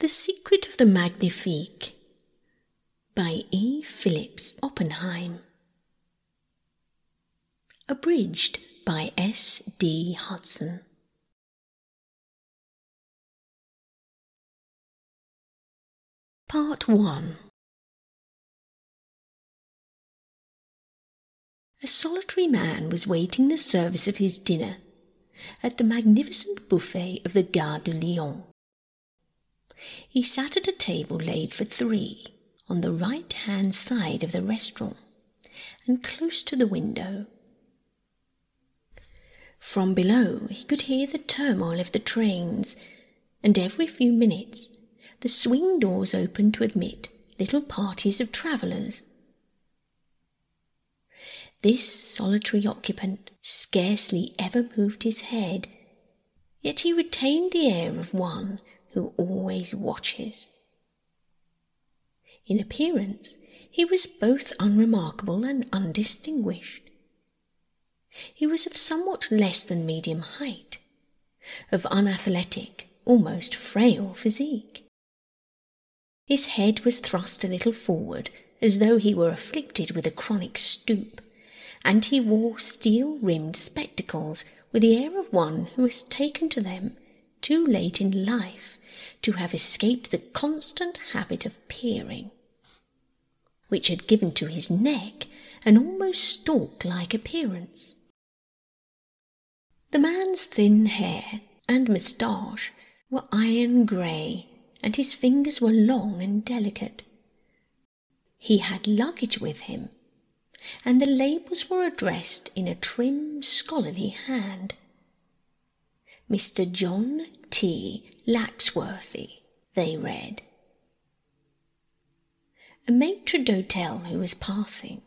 The Secret of the Magnifique by E. Phillips Oppenheim. Abridged by S. D. Hudson. Part 1 A solitary man was waiting the service of his dinner at the magnificent buffet of the Gare de Lyon. He sat at a table laid for three on the right hand side of the restaurant and close to the window. From below, he could hear the turmoil of the trains, and every few minutes the swing doors opened to admit little parties of travellers. This solitary occupant scarcely ever moved his head, yet he retained the air of one who always watches. In appearance, he was both unremarkable and undistinguished. He was of somewhat less than medium height, of unathletic, almost frail physique. His head was thrust a little forward, as though he were afflicted with a chronic stoop, and he wore steel rimmed spectacles with the air of one who has taken to them too late in life to have escaped the constant habit of peering, which had given to his neck an almost stork like appearance. The man's thin hair and moustache were iron grey, and his fingers were long and delicate. He had luggage with him, and the labels were addressed in a trim, scholarly hand. Mr. John T. Laxworthy, they read. A maitre d'hotel who was passing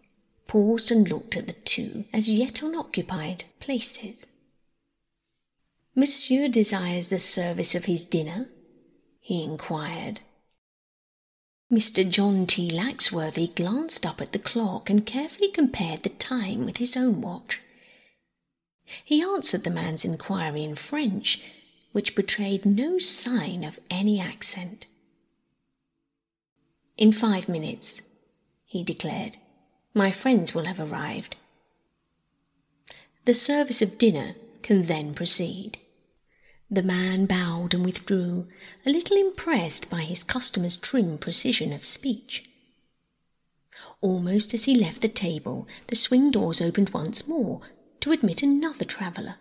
paused and looked at the two as yet unoccupied places. Monsieur desires the service of his dinner? he inquired. Mr. John T. Laxworthy glanced up at the clock and carefully compared the time with his own watch. He answered the man's inquiry in French, which betrayed no sign of any accent. In five minutes, he declared, my friends will have arrived. The service of dinner can then proceed. The man bowed and withdrew, a little impressed by his customer's trim precision of speech. Almost as he left the table, the swing doors opened once more to admit another traveller.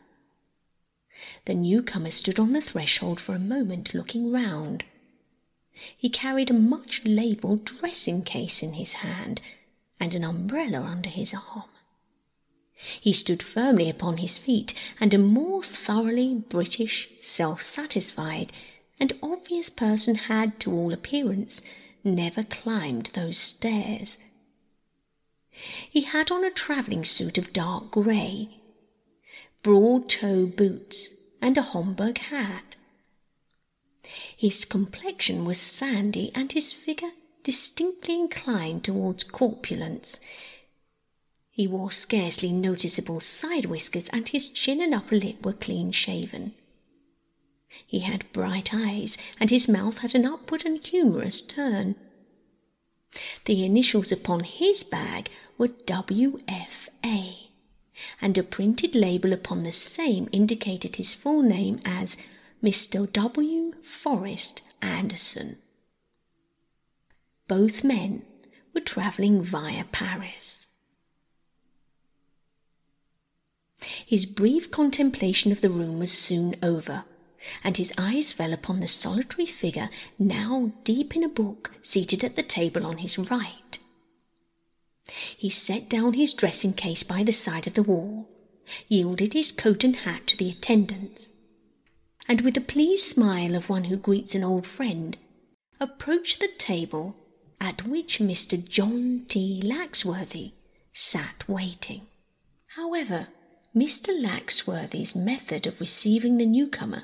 The newcomer stood on the threshold for a moment looking round. He carried a much labelled dressing case in his hand and an umbrella under his arm. He stood firmly upon his feet, and a more thoroughly British, self satisfied, and obvious person had, to all appearance, never climbed those stairs. He had on a travelling suit of dark grey, broad toe boots, and a Homburg hat. His complexion was sandy, and his figure distinctly inclined towards corpulence. He wore scarcely noticeable side whiskers, and his chin and upper lip were clean shaven. He had bright eyes, and his mouth had an upward and humorous turn. The initials upon his bag were W.F.A and a printed label upon the same indicated his full name as Mr. W. Forrest Anderson. Both men were travelling via Paris. His brief contemplation of the room was soon over, and his eyes fell upon the solitary figure now deep in a book seated at the table on his right. He set down his dressing case by the side of the wall, yielded his coat and hat to the attendants, and with the pleased smile of one who greets an old friend, approached the table at which Mr. John T. Laxworthy sat waiting. However, Mr. Laxworthy's method of receiving the newcomer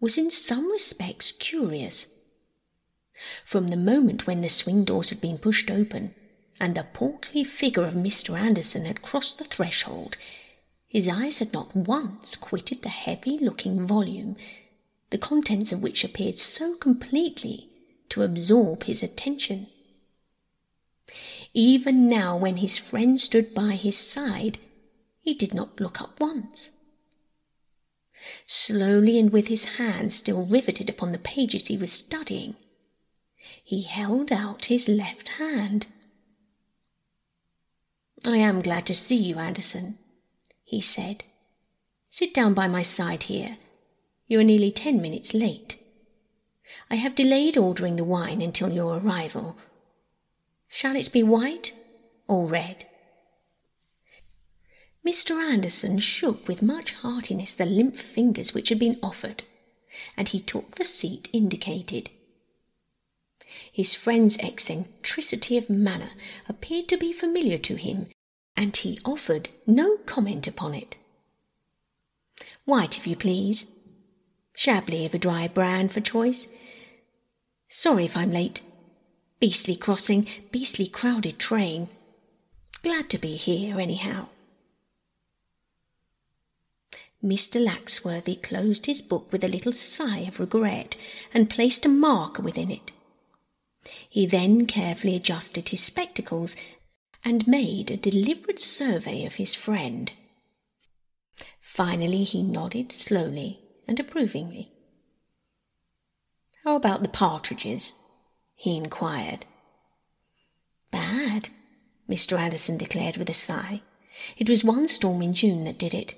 was in some respects curious. From the moment when the swing doors had been pushed open, and the portly figure of Mr. Anderson had crossed the threshold, his eyes had not once quitted the heavy looking volume, the contents of which appeared so completely to absorb his attention. Even now, when his friend stood by his side, he did not look up once. Slowly, and with his hands still riveted upon the pages he was studying, he held out his left hand. I am glad to see you, Anderson, he said. Sit down by my side here. You are nearly ten minutes late. I have delayed ordering the wine until your arrival. Shall it be white or red? Mr. Anderson shook with much heartiness the limp fingers which had been offered, and he took the seat indicated. His friend's eccentricity of manner appeared to be familiar to him, and he offered no comment upon it. White, if you please. Chablis of a dry brand for choice. Sorry if I'm late. Beastly crossing, beastly crowded train. Glad to be here, anyhow. Mr. Laxworthy closed his book with a little sigh of regret and placed a marker within it. He then carefully adjusted his spectacles and made a deliberate survey of his friend. Finally, he nodded slowly and approvingly. How about the partridges? he inquired. Bad, Mr. Anderson declared with a sigh. It was one storm in June that did it.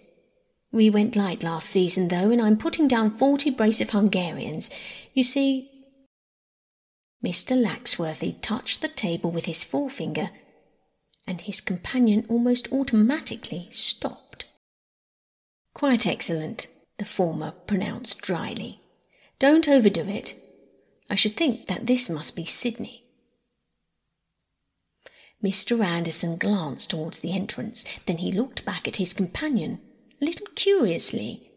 We went light last season, though, and I'm putting down forty brace of Hungarians. You see. Mr. Laxworthy touched the table with his forefinger, and his companion almost automatically stopped. Quite excellent, the former pronounced dryly. Don't overdo it. I should think that this must be Sydney. Mr. Anderson glanced towards the entrance, then he looked back at his companion a little curiously.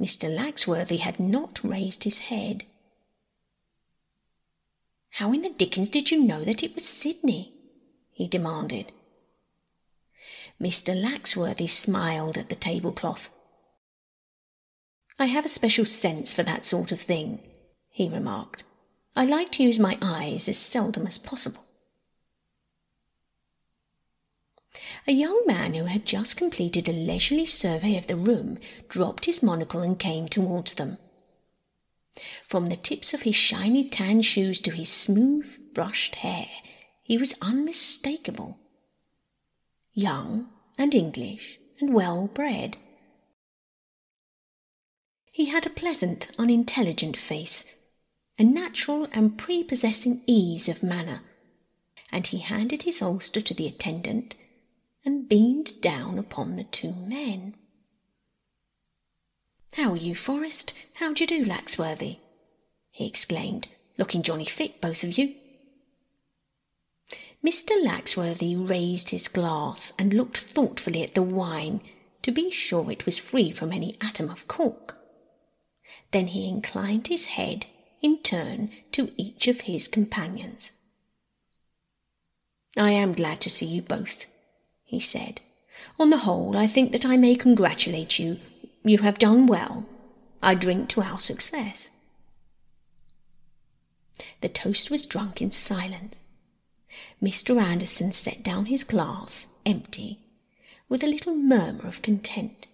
Mr. Laxworthy had not raised his head. How in the dickens did you know that it was Sydney? he demanded. Mr. Laxworthy smiled at the tablecloth. I have a special sense for that sort of thing, he remarked. I like to use my eyes as seldom as possible. A young man who had just completed a leisurely survey of the room dropped his monocle and came towards them. From the tips of his shiny tan shoes to his smooth brushed hair, he was unmistakable. Young and English and well bred. He had a pleasant, unintelligent face, a natural and prepossessing ease of manner, and he handed his ulster to the attendant and beamed down upon the two men. How are you, Forrest? How do you do, Laxworthy? he exclaimed, looking jolly fit, both of you. Mr. Laxworthy raised his glass and looked thoughtfully at the wine to be sure it was free from any atom of cork. Then he inclined his head in turn to each of his companions. I am glad to see you both, he said. On the whole, I think that I may congratulate you. You have done well. I drink to our success. The toast was drunk in silence. Mr. Anderson set down his glass, empty, with a little murmur of content.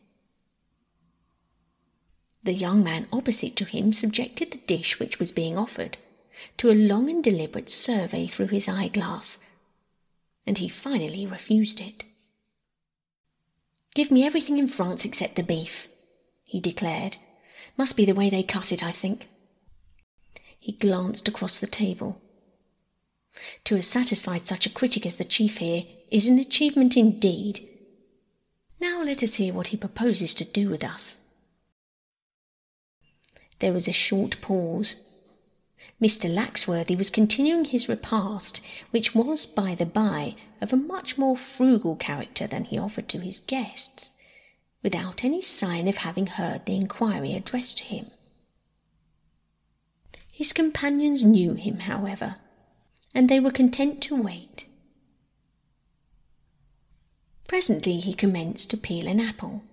The young man opposite to him subjected the dish which was being offered to a long and deliberate survey through his eyeglass, and he finally refused it. Give me everything in France except the beef, he declared. Must be the way they cut it, I think. He glanced across the table. To have satisfied such a critic as the chief here is an achievement indeed. Now let us hear what he proposes to do with us. There was a short pause. Mr. Laxworthy was continuing his repast, which was, by the by, of a much more frugal character than he offered to his guests, without any sign of having heard the inquiry addressed to him. His companions knew him, however, and they were content to wait. Presently he commenced to peel an apple,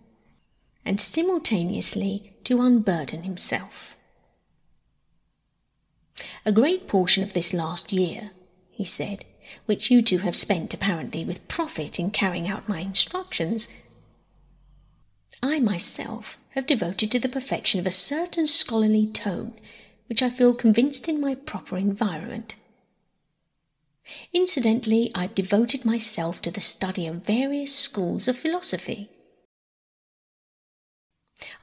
and simultaneously to unburden himself. A great portion of this last year, he said, which you two have spent apparently with profit in carrying out my instructions, I myself have devoted to the perfection of a certain scholarly tone which I feel convinced in my proper environment. Incidentally, I've devoted myself to the study of various schools of philosophy.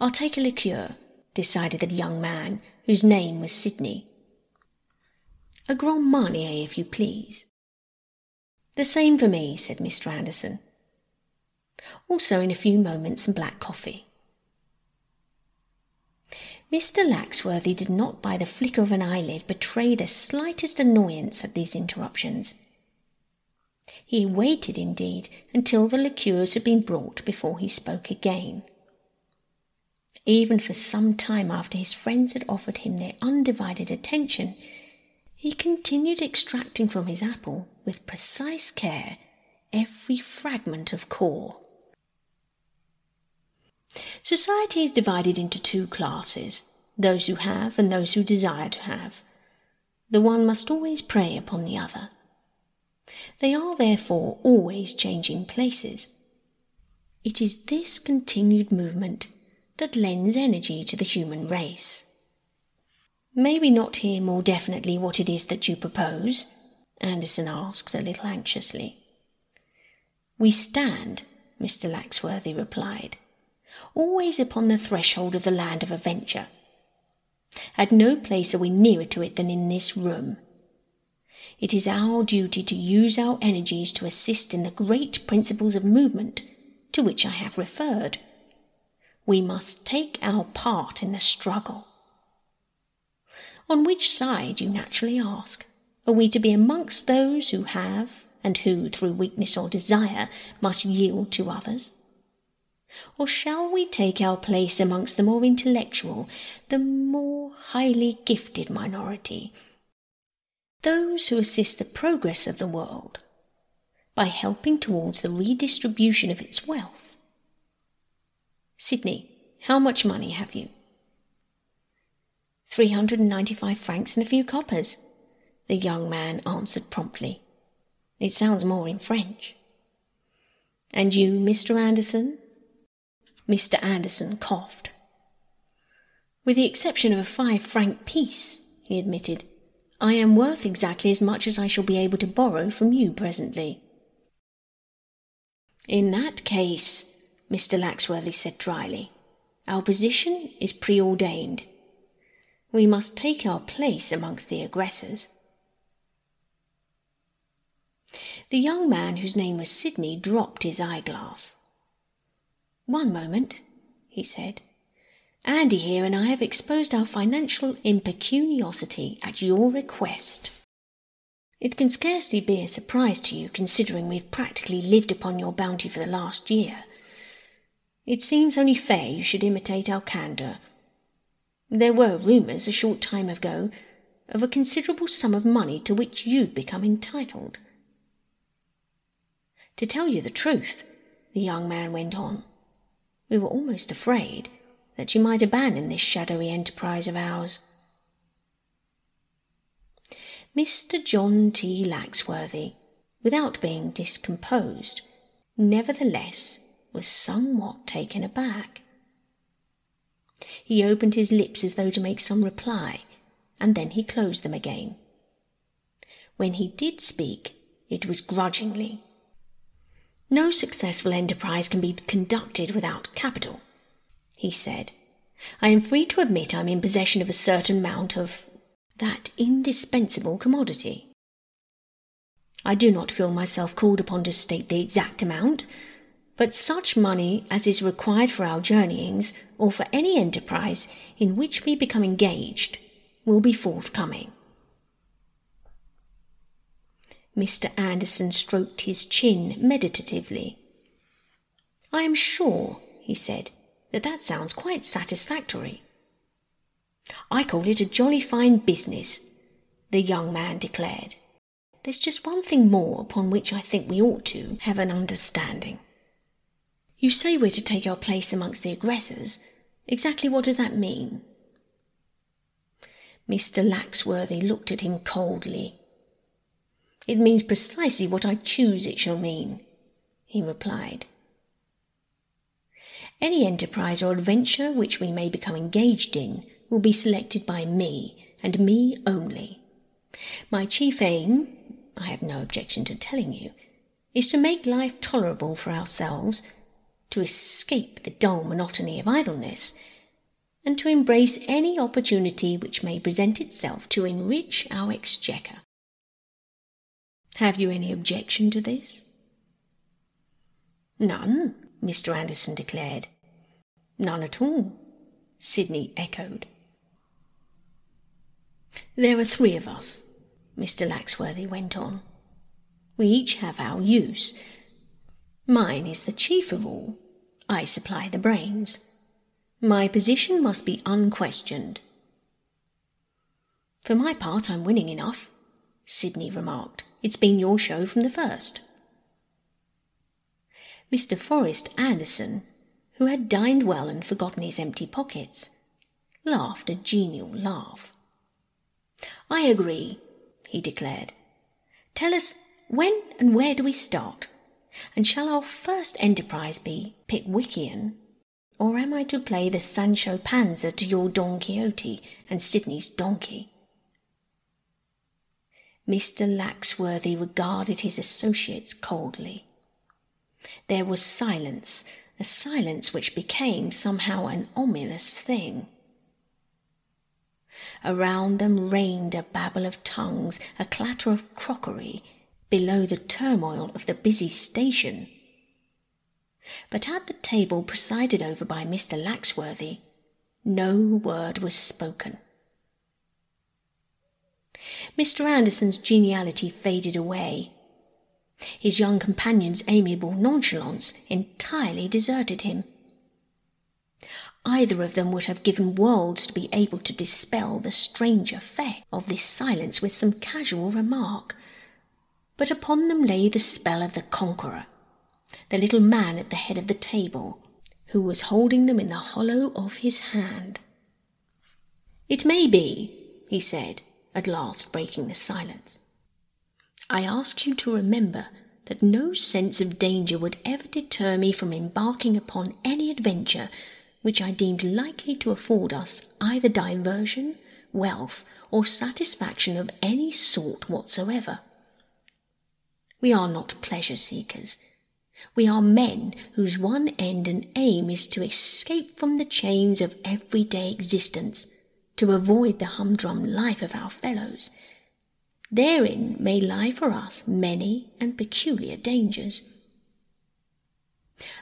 I'll take a liqueur, decided the young man, whose name was Sidney. A Grand Marnier, if you please. The same for me, said Mr. Anderson. Also, in a few moments, some black coffee. Mr. Laxworthy did not by the flicker of an eyelid betray the slightest annoyance at these interruptions. He waited, indeed, until the liqueurs had been brought before he spoke again. Even for some time after his friends had offered him their undivided attention, he continued extracting from his apple, with precise care, every fragment of core. Society is divided into two classes those who have and those who desire to have. The one must always prey upon the other. They are therefore always changing places. It is this continued movement that lends energy to the human race. May we not hear more definitely what it is that you propose? Anderson asked a little anxiously. We stand, Mr. Laxworthy replied, always upon the threshold of the land of adventure. At no place are we nearer to it than in this room. It is our duty to use our energies to assist in the great principles of movement to which I have referred. We must take our part in the struggle. On which side, you naturally ask, are we to be amongst those who have, and who, through weakness or desire, must yield to others? Or shall we take our place amongst the more intellectual, the more highly gifted minority, those who assist the progress of the world by helping towards the redistribution of its wealth? Sydney, how much money have you? Three hundred and ninety-five francs and a few coppers, the young man answered promptly. It sounds more in French. And you, Mr. Anderson? Mr. Anderson coughed. With the exception of a five franc piece, he admitted, I am worth exactly as much as I shall be able to borrow from you presently. In that case, Mr. Laxworthy said dryly, our position is preordained. We must take our place amongst the aggressors. The young man, whose name was Sidney, dropped his eyeglass. One moment, he said. Andy here and I have exposed our financial impecuniosity at your request. It can scarcely be a surprise to you, considering we've practically lived upon your bounty for the last year. It seems only fair you should imitate our candour. There were rumours a short time ago of a considerable sum of money to which you'd become entitled. To tell you the truth, the young man went on, we were almost afraid that you might abandon this shadowy enterprise of ours. Mr. John T. Laxworthy, without being discomposed, nevertheless was somewhat taken aback. He opened his lips as though to make some reply, and then he closed them again. When he did speak, it was grudgingly no successful enterprise can be conducted without capital, he said. I am free to admit I am in possession of a certain amount of that indispensable commodity. I do not feel myself called upon to state the exact amount, but such money as is required for our journeyings or for any enterprise in which we become engaged will be forthcoming. Mr. Anderson stroked his chin meditatively. I am sure, he said, that that sounds quite satisfactory. I call it a jolly fine business, the young man declared. There's just one thing more upon which I think we ought to have an understanding. You say we're to take our place amongst the aggressors. Exactly what does that mean? Mr. Laxworthy looked at him coldly. It means precisely what I choose it shall mean, he replied. Any enterprise or adventure which we may become engaged in will be selected by me, and me only. My chief aim, I have no objection to telling you, is to make life tolerable for ourselves, to escape the dull monotony of idleness, and to embrace any opportunity which may present itself to enrich our exchequer. Have you any objection to this? None, Mr. Anderson declared. None at all, Sidney echoed. There are three of us, Mr. Laxworthy went on. We each have our use. Mine is the chief of all. I supply the brains. My position must be unquestioned. For my part, I'm winning enough, Sidney remarked. It's been your show from the first. Mr. Forrest Anderson, who had dined well and forgotten his empty pockets, laughed a genial laugh. I agree, he declared. Tell us when and where do we start? And shall our first enterprise be Pickwickian? Or am I to play the Sancho Panza to your Don Quixote and Sidney's donkey? Mr. Laxworthy regarded his associates coldly. There was silence, a silence which became somehow an ominous thing. Around them reigned a babble of tongues, a clatter of crockery, below the turmoil of the busy station. But at the table presided over by Mr. Laxworthy, no word was spoken. Mr. Anderson's geniality faded away. His young companion's amiable nonchalance entirely deserted him. Either of them would have given worlds to be able to dispel the strange effect of this silence with some casual remark. But upon them lay the spell of the conqueror, the little man at the head of the table, who was holding them in the hollow of his hand. It may be, he said, at last breaking the silence. I ask you to remember that no sense of danger would ever deter me from embarking upon any adventure which I deemed likely to afford us either diversion, wealth, or satisfaction of any sort whatsoever. We are not pleasure seekers. We are men whose one end and aim is to escape from the chains of everyday existence to avoid the humdrum life of our fellows. Therein may lie for us many and peculiar dangers.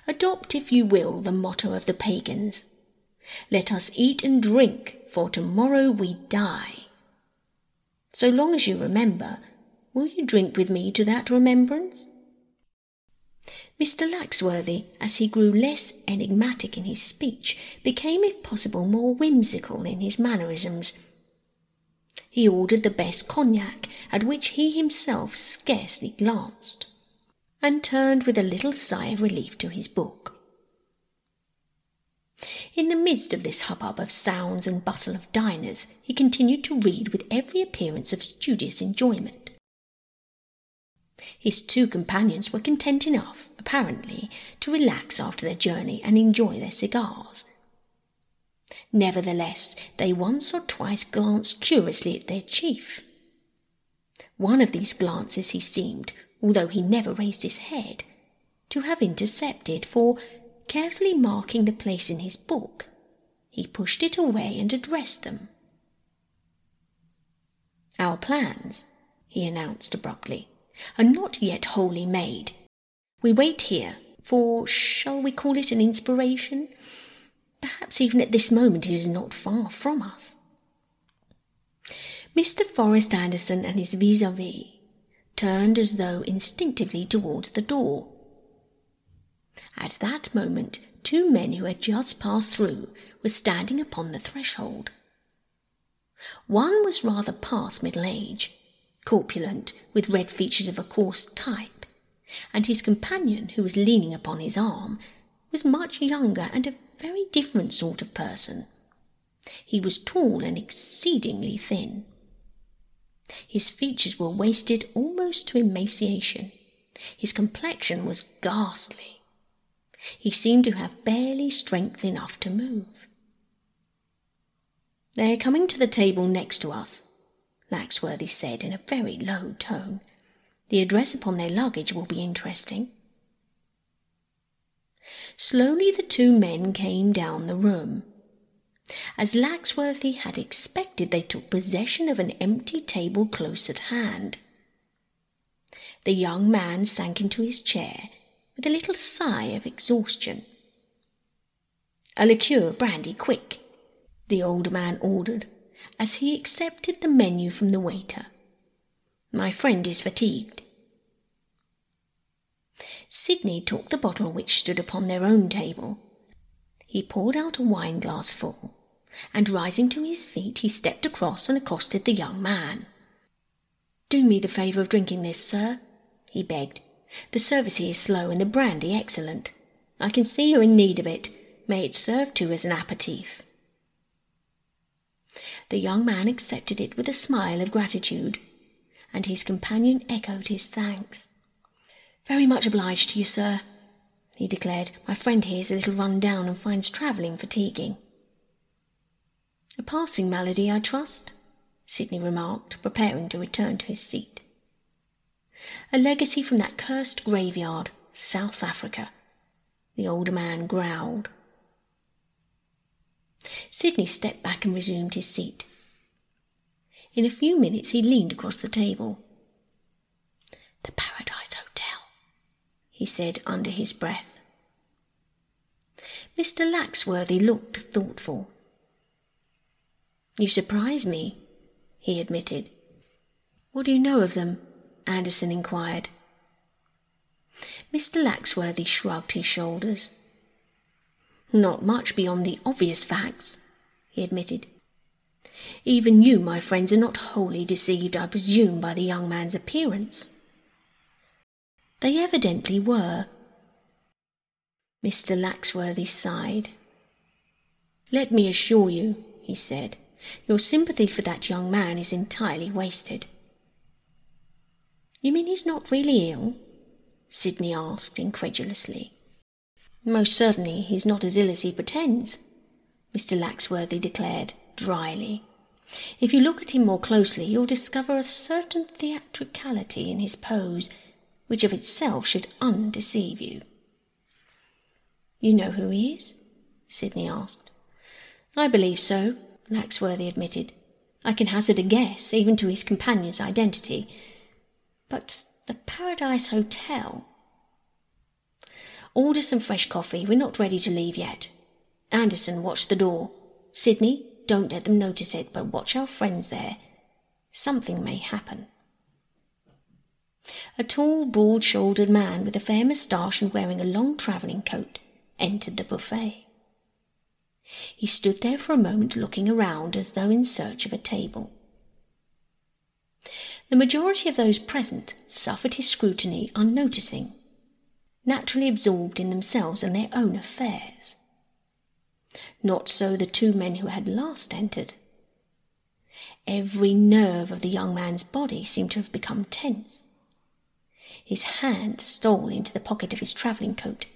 Adopt, if you will, the motto of the pagans Let us eat and drink, for tomorrow we die. So long as you remember, will you drink with me to that remembrance? Mr. Laxworthy, as he grew less enigmatic in his speech, became, if possible, more whimsical in his mannerisms. He ordered the best cognac, at which he himself scarcely glanced, and turned with a little sigh of relief to his book. In the midst of this hubbub of sounds and bustle of diners, he continued to read with every appearance of studious enjoyment. His two companions were content enough, apparently, to relax after their journey and enjoy their cigars. Nevertheless, they once or twice glanced curiously at their chief. One of these glances he seemed, although he never raised his head, to have intercepted, for, carefully marking the place in his book, he pushed it away and addressed them. Our plans, he announced abruptly, are not yet wholly made. We wait here for, shall we call it an inspiration? Perhaps even at this moment it is not far from us. Mr. Forrest Anderson and his vis a vis turned as though instinctively towards the door. At that moment, two men who had just passed through were standing upon the threshold. One was rather past middle age, corpulent, with red features of a coarse type, and his companion, who was leaning upon his arm, was much younger and a very different sort of person. He was tall and exceedingly thin. His features were wasted almost to emaciation. His complexion was ghastly. He seemed to have barely strength enough to move. They're coming to the table next to us, Laxworthy said in a very low tone. The address upon their luggage will be interesting. Slowly the two men came down the room. As Laxworthy had expected, they took possession of an empty table close at hand. The young man sank into his chair with a little sigh of exhaustion. A liqueur, brandy, quick, the older man ordered as he accepted the menu from the waiter. My friend is fatigued. Sidney took the bottle which stood upon their own table. He poured out a wine glass full, and rising to his feet, he stepped across and accosted the young man. Do me the favour of drinking this, sir, he begged. The service here is slow and the brandy excellent. I can see you're in need of it. May it serve too as an aperitif. The young man accepted it with a smile of gratitude, and his companion echoed his thanks. Very much obliged to you, sir, he declared. My friend here is a little run down and finds travelling fatiguing. A passing malady, I trust, Sidney remarked, preparing to return to his seat. A legacy from that cursed graveyard, South Africa, the older man growled. Sidney stepped back and resumed his seat. In a few minutes he leaned across the table. The Paradise Hotel, he said under his breath. Mr. Laxworthy looked thoughtful. You surprise me, he admitted. What do you know of them? Anderson inquired. Mr. Laxworthy shrugged his shoulders. Not much beyond the obvious facts, he admitted. Even you, my friends, are not wholly deceived, I presume, by the young man's appearance. They evidently were. Mr. Laxworthy sighed. Let me assure you, he said, your sympathy for that young man is entirely wasted. You mean he's not really ill? Sidney asked incredulously. Most certainly he's not as ill as he pretends, Mr. Laxworthy declared dryly. If you look at him more closely, you'll discover a certain theatricality in his pose, which of itself should undeceive you. You know who he is? Sidney asked. I believe so, Laxworthy admitted. I can hazard a guess, even to his companion's identity. But the Paradise Hotel. Order some fresh coffee. We're not ready to leave yet. Anderson, watch the door. Sidney, don't let them notice it, but watch our friends there. Something may happen. A tall, broad shouldered man with a fair moustache and wearing a long travelling coat entered the buffet. He stood there for a moment looking around as though in search of a table. The majority of those present suffered his scrutiny unnoticing, naturally absorbed in themselves and their own affairs. Not so the two men who had last entered. Every nerve of the young man's body seemed to have become tense. His hand stole into the pocket of his travelling coat,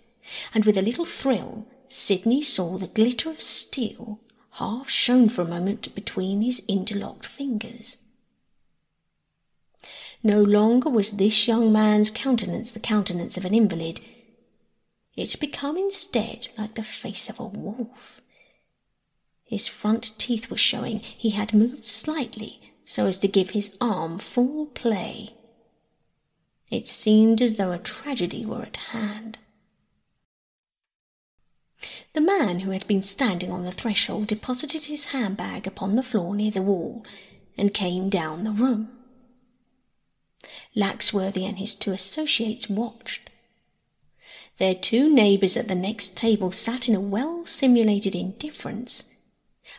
and with a little thrill, Sidney saw the glitter of steel half shown for a moment between his interlocked fingers. No longer was this young man's countenance the countenance of an invalid. It had become instead like the face of a wolf. His front teeth were showing. He had moved slightly so as to give his arm full play. It seemed as though a tragedy were at hand. The man who had been standing on the threshold deposited his handbag upon the floor near the wall and came down the room. Laxworthy and his two associates watched. Their two neighbours at the next table sat in a well simulated indifference.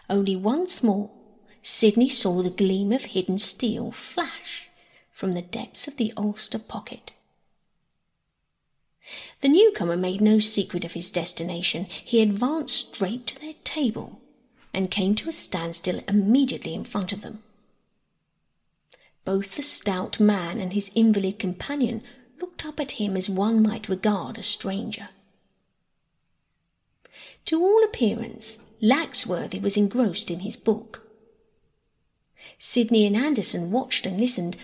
Only once more Sidney saw the gleam of hidden steel flash from the depths of the ulster pocket. The newcomer made no secret of his destination. He advanced straight to their table and came to a standstill immediately in front of them. Both the stout man and his invalid companion looked up at him as one might regard a stranger. To all appearance, Laxworthy was engrossed in his book. Sidney and Anderson watched and listened,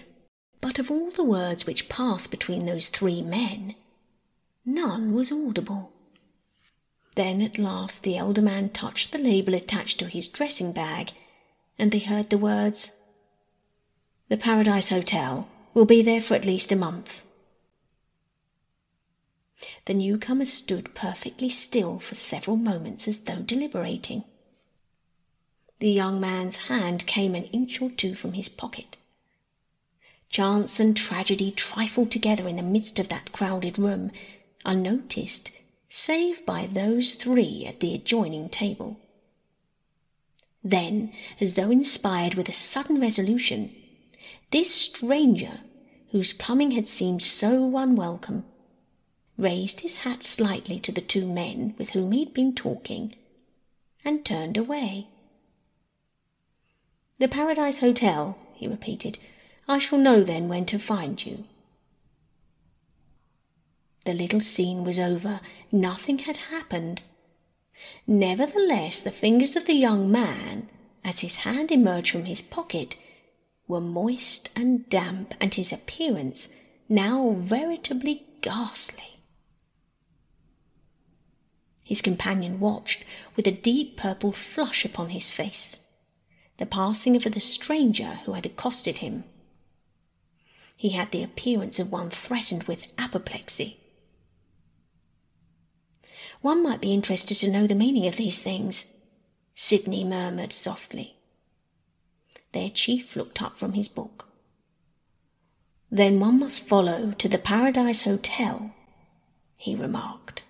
but of all the words which passed between those three men, none was audible. Then at last the elder man touched the label attached to his dressing bag, and they heard the words, The Paradise Hotel will be there for at least a month. The newcomer stood perfectly still for several moments as though deliberating. The young man's hand came an inch or two from his pocket. Chance and tragedy trifled together in the midst of that crowded room, unnoticed save by those three at the adjoining table. Then, as though inspired with a sudden resolution, this stranger, whose coming had seemed so unwelcome, raised his hat slightly to the two men with whom he had been talking, and turned away. The Paradise Hotel, he repeated. I shall know then when to find you. The little scene was over. Nothing had happened. Nevertheless, the fingers of the young man, as his hand emerged from his pocket, were moist and damp, and his appearance now veritably ghastly. His companion watched with a deep purple flush upon his face the passing of the stranger who had accosted him. He had the appearance of one threatened with apoplexy. One might be interested to know the meaning of these things, Sidney murmured softly. Their chief looked up from his book. Then one must follow to the Paradise Hotel, he remarked.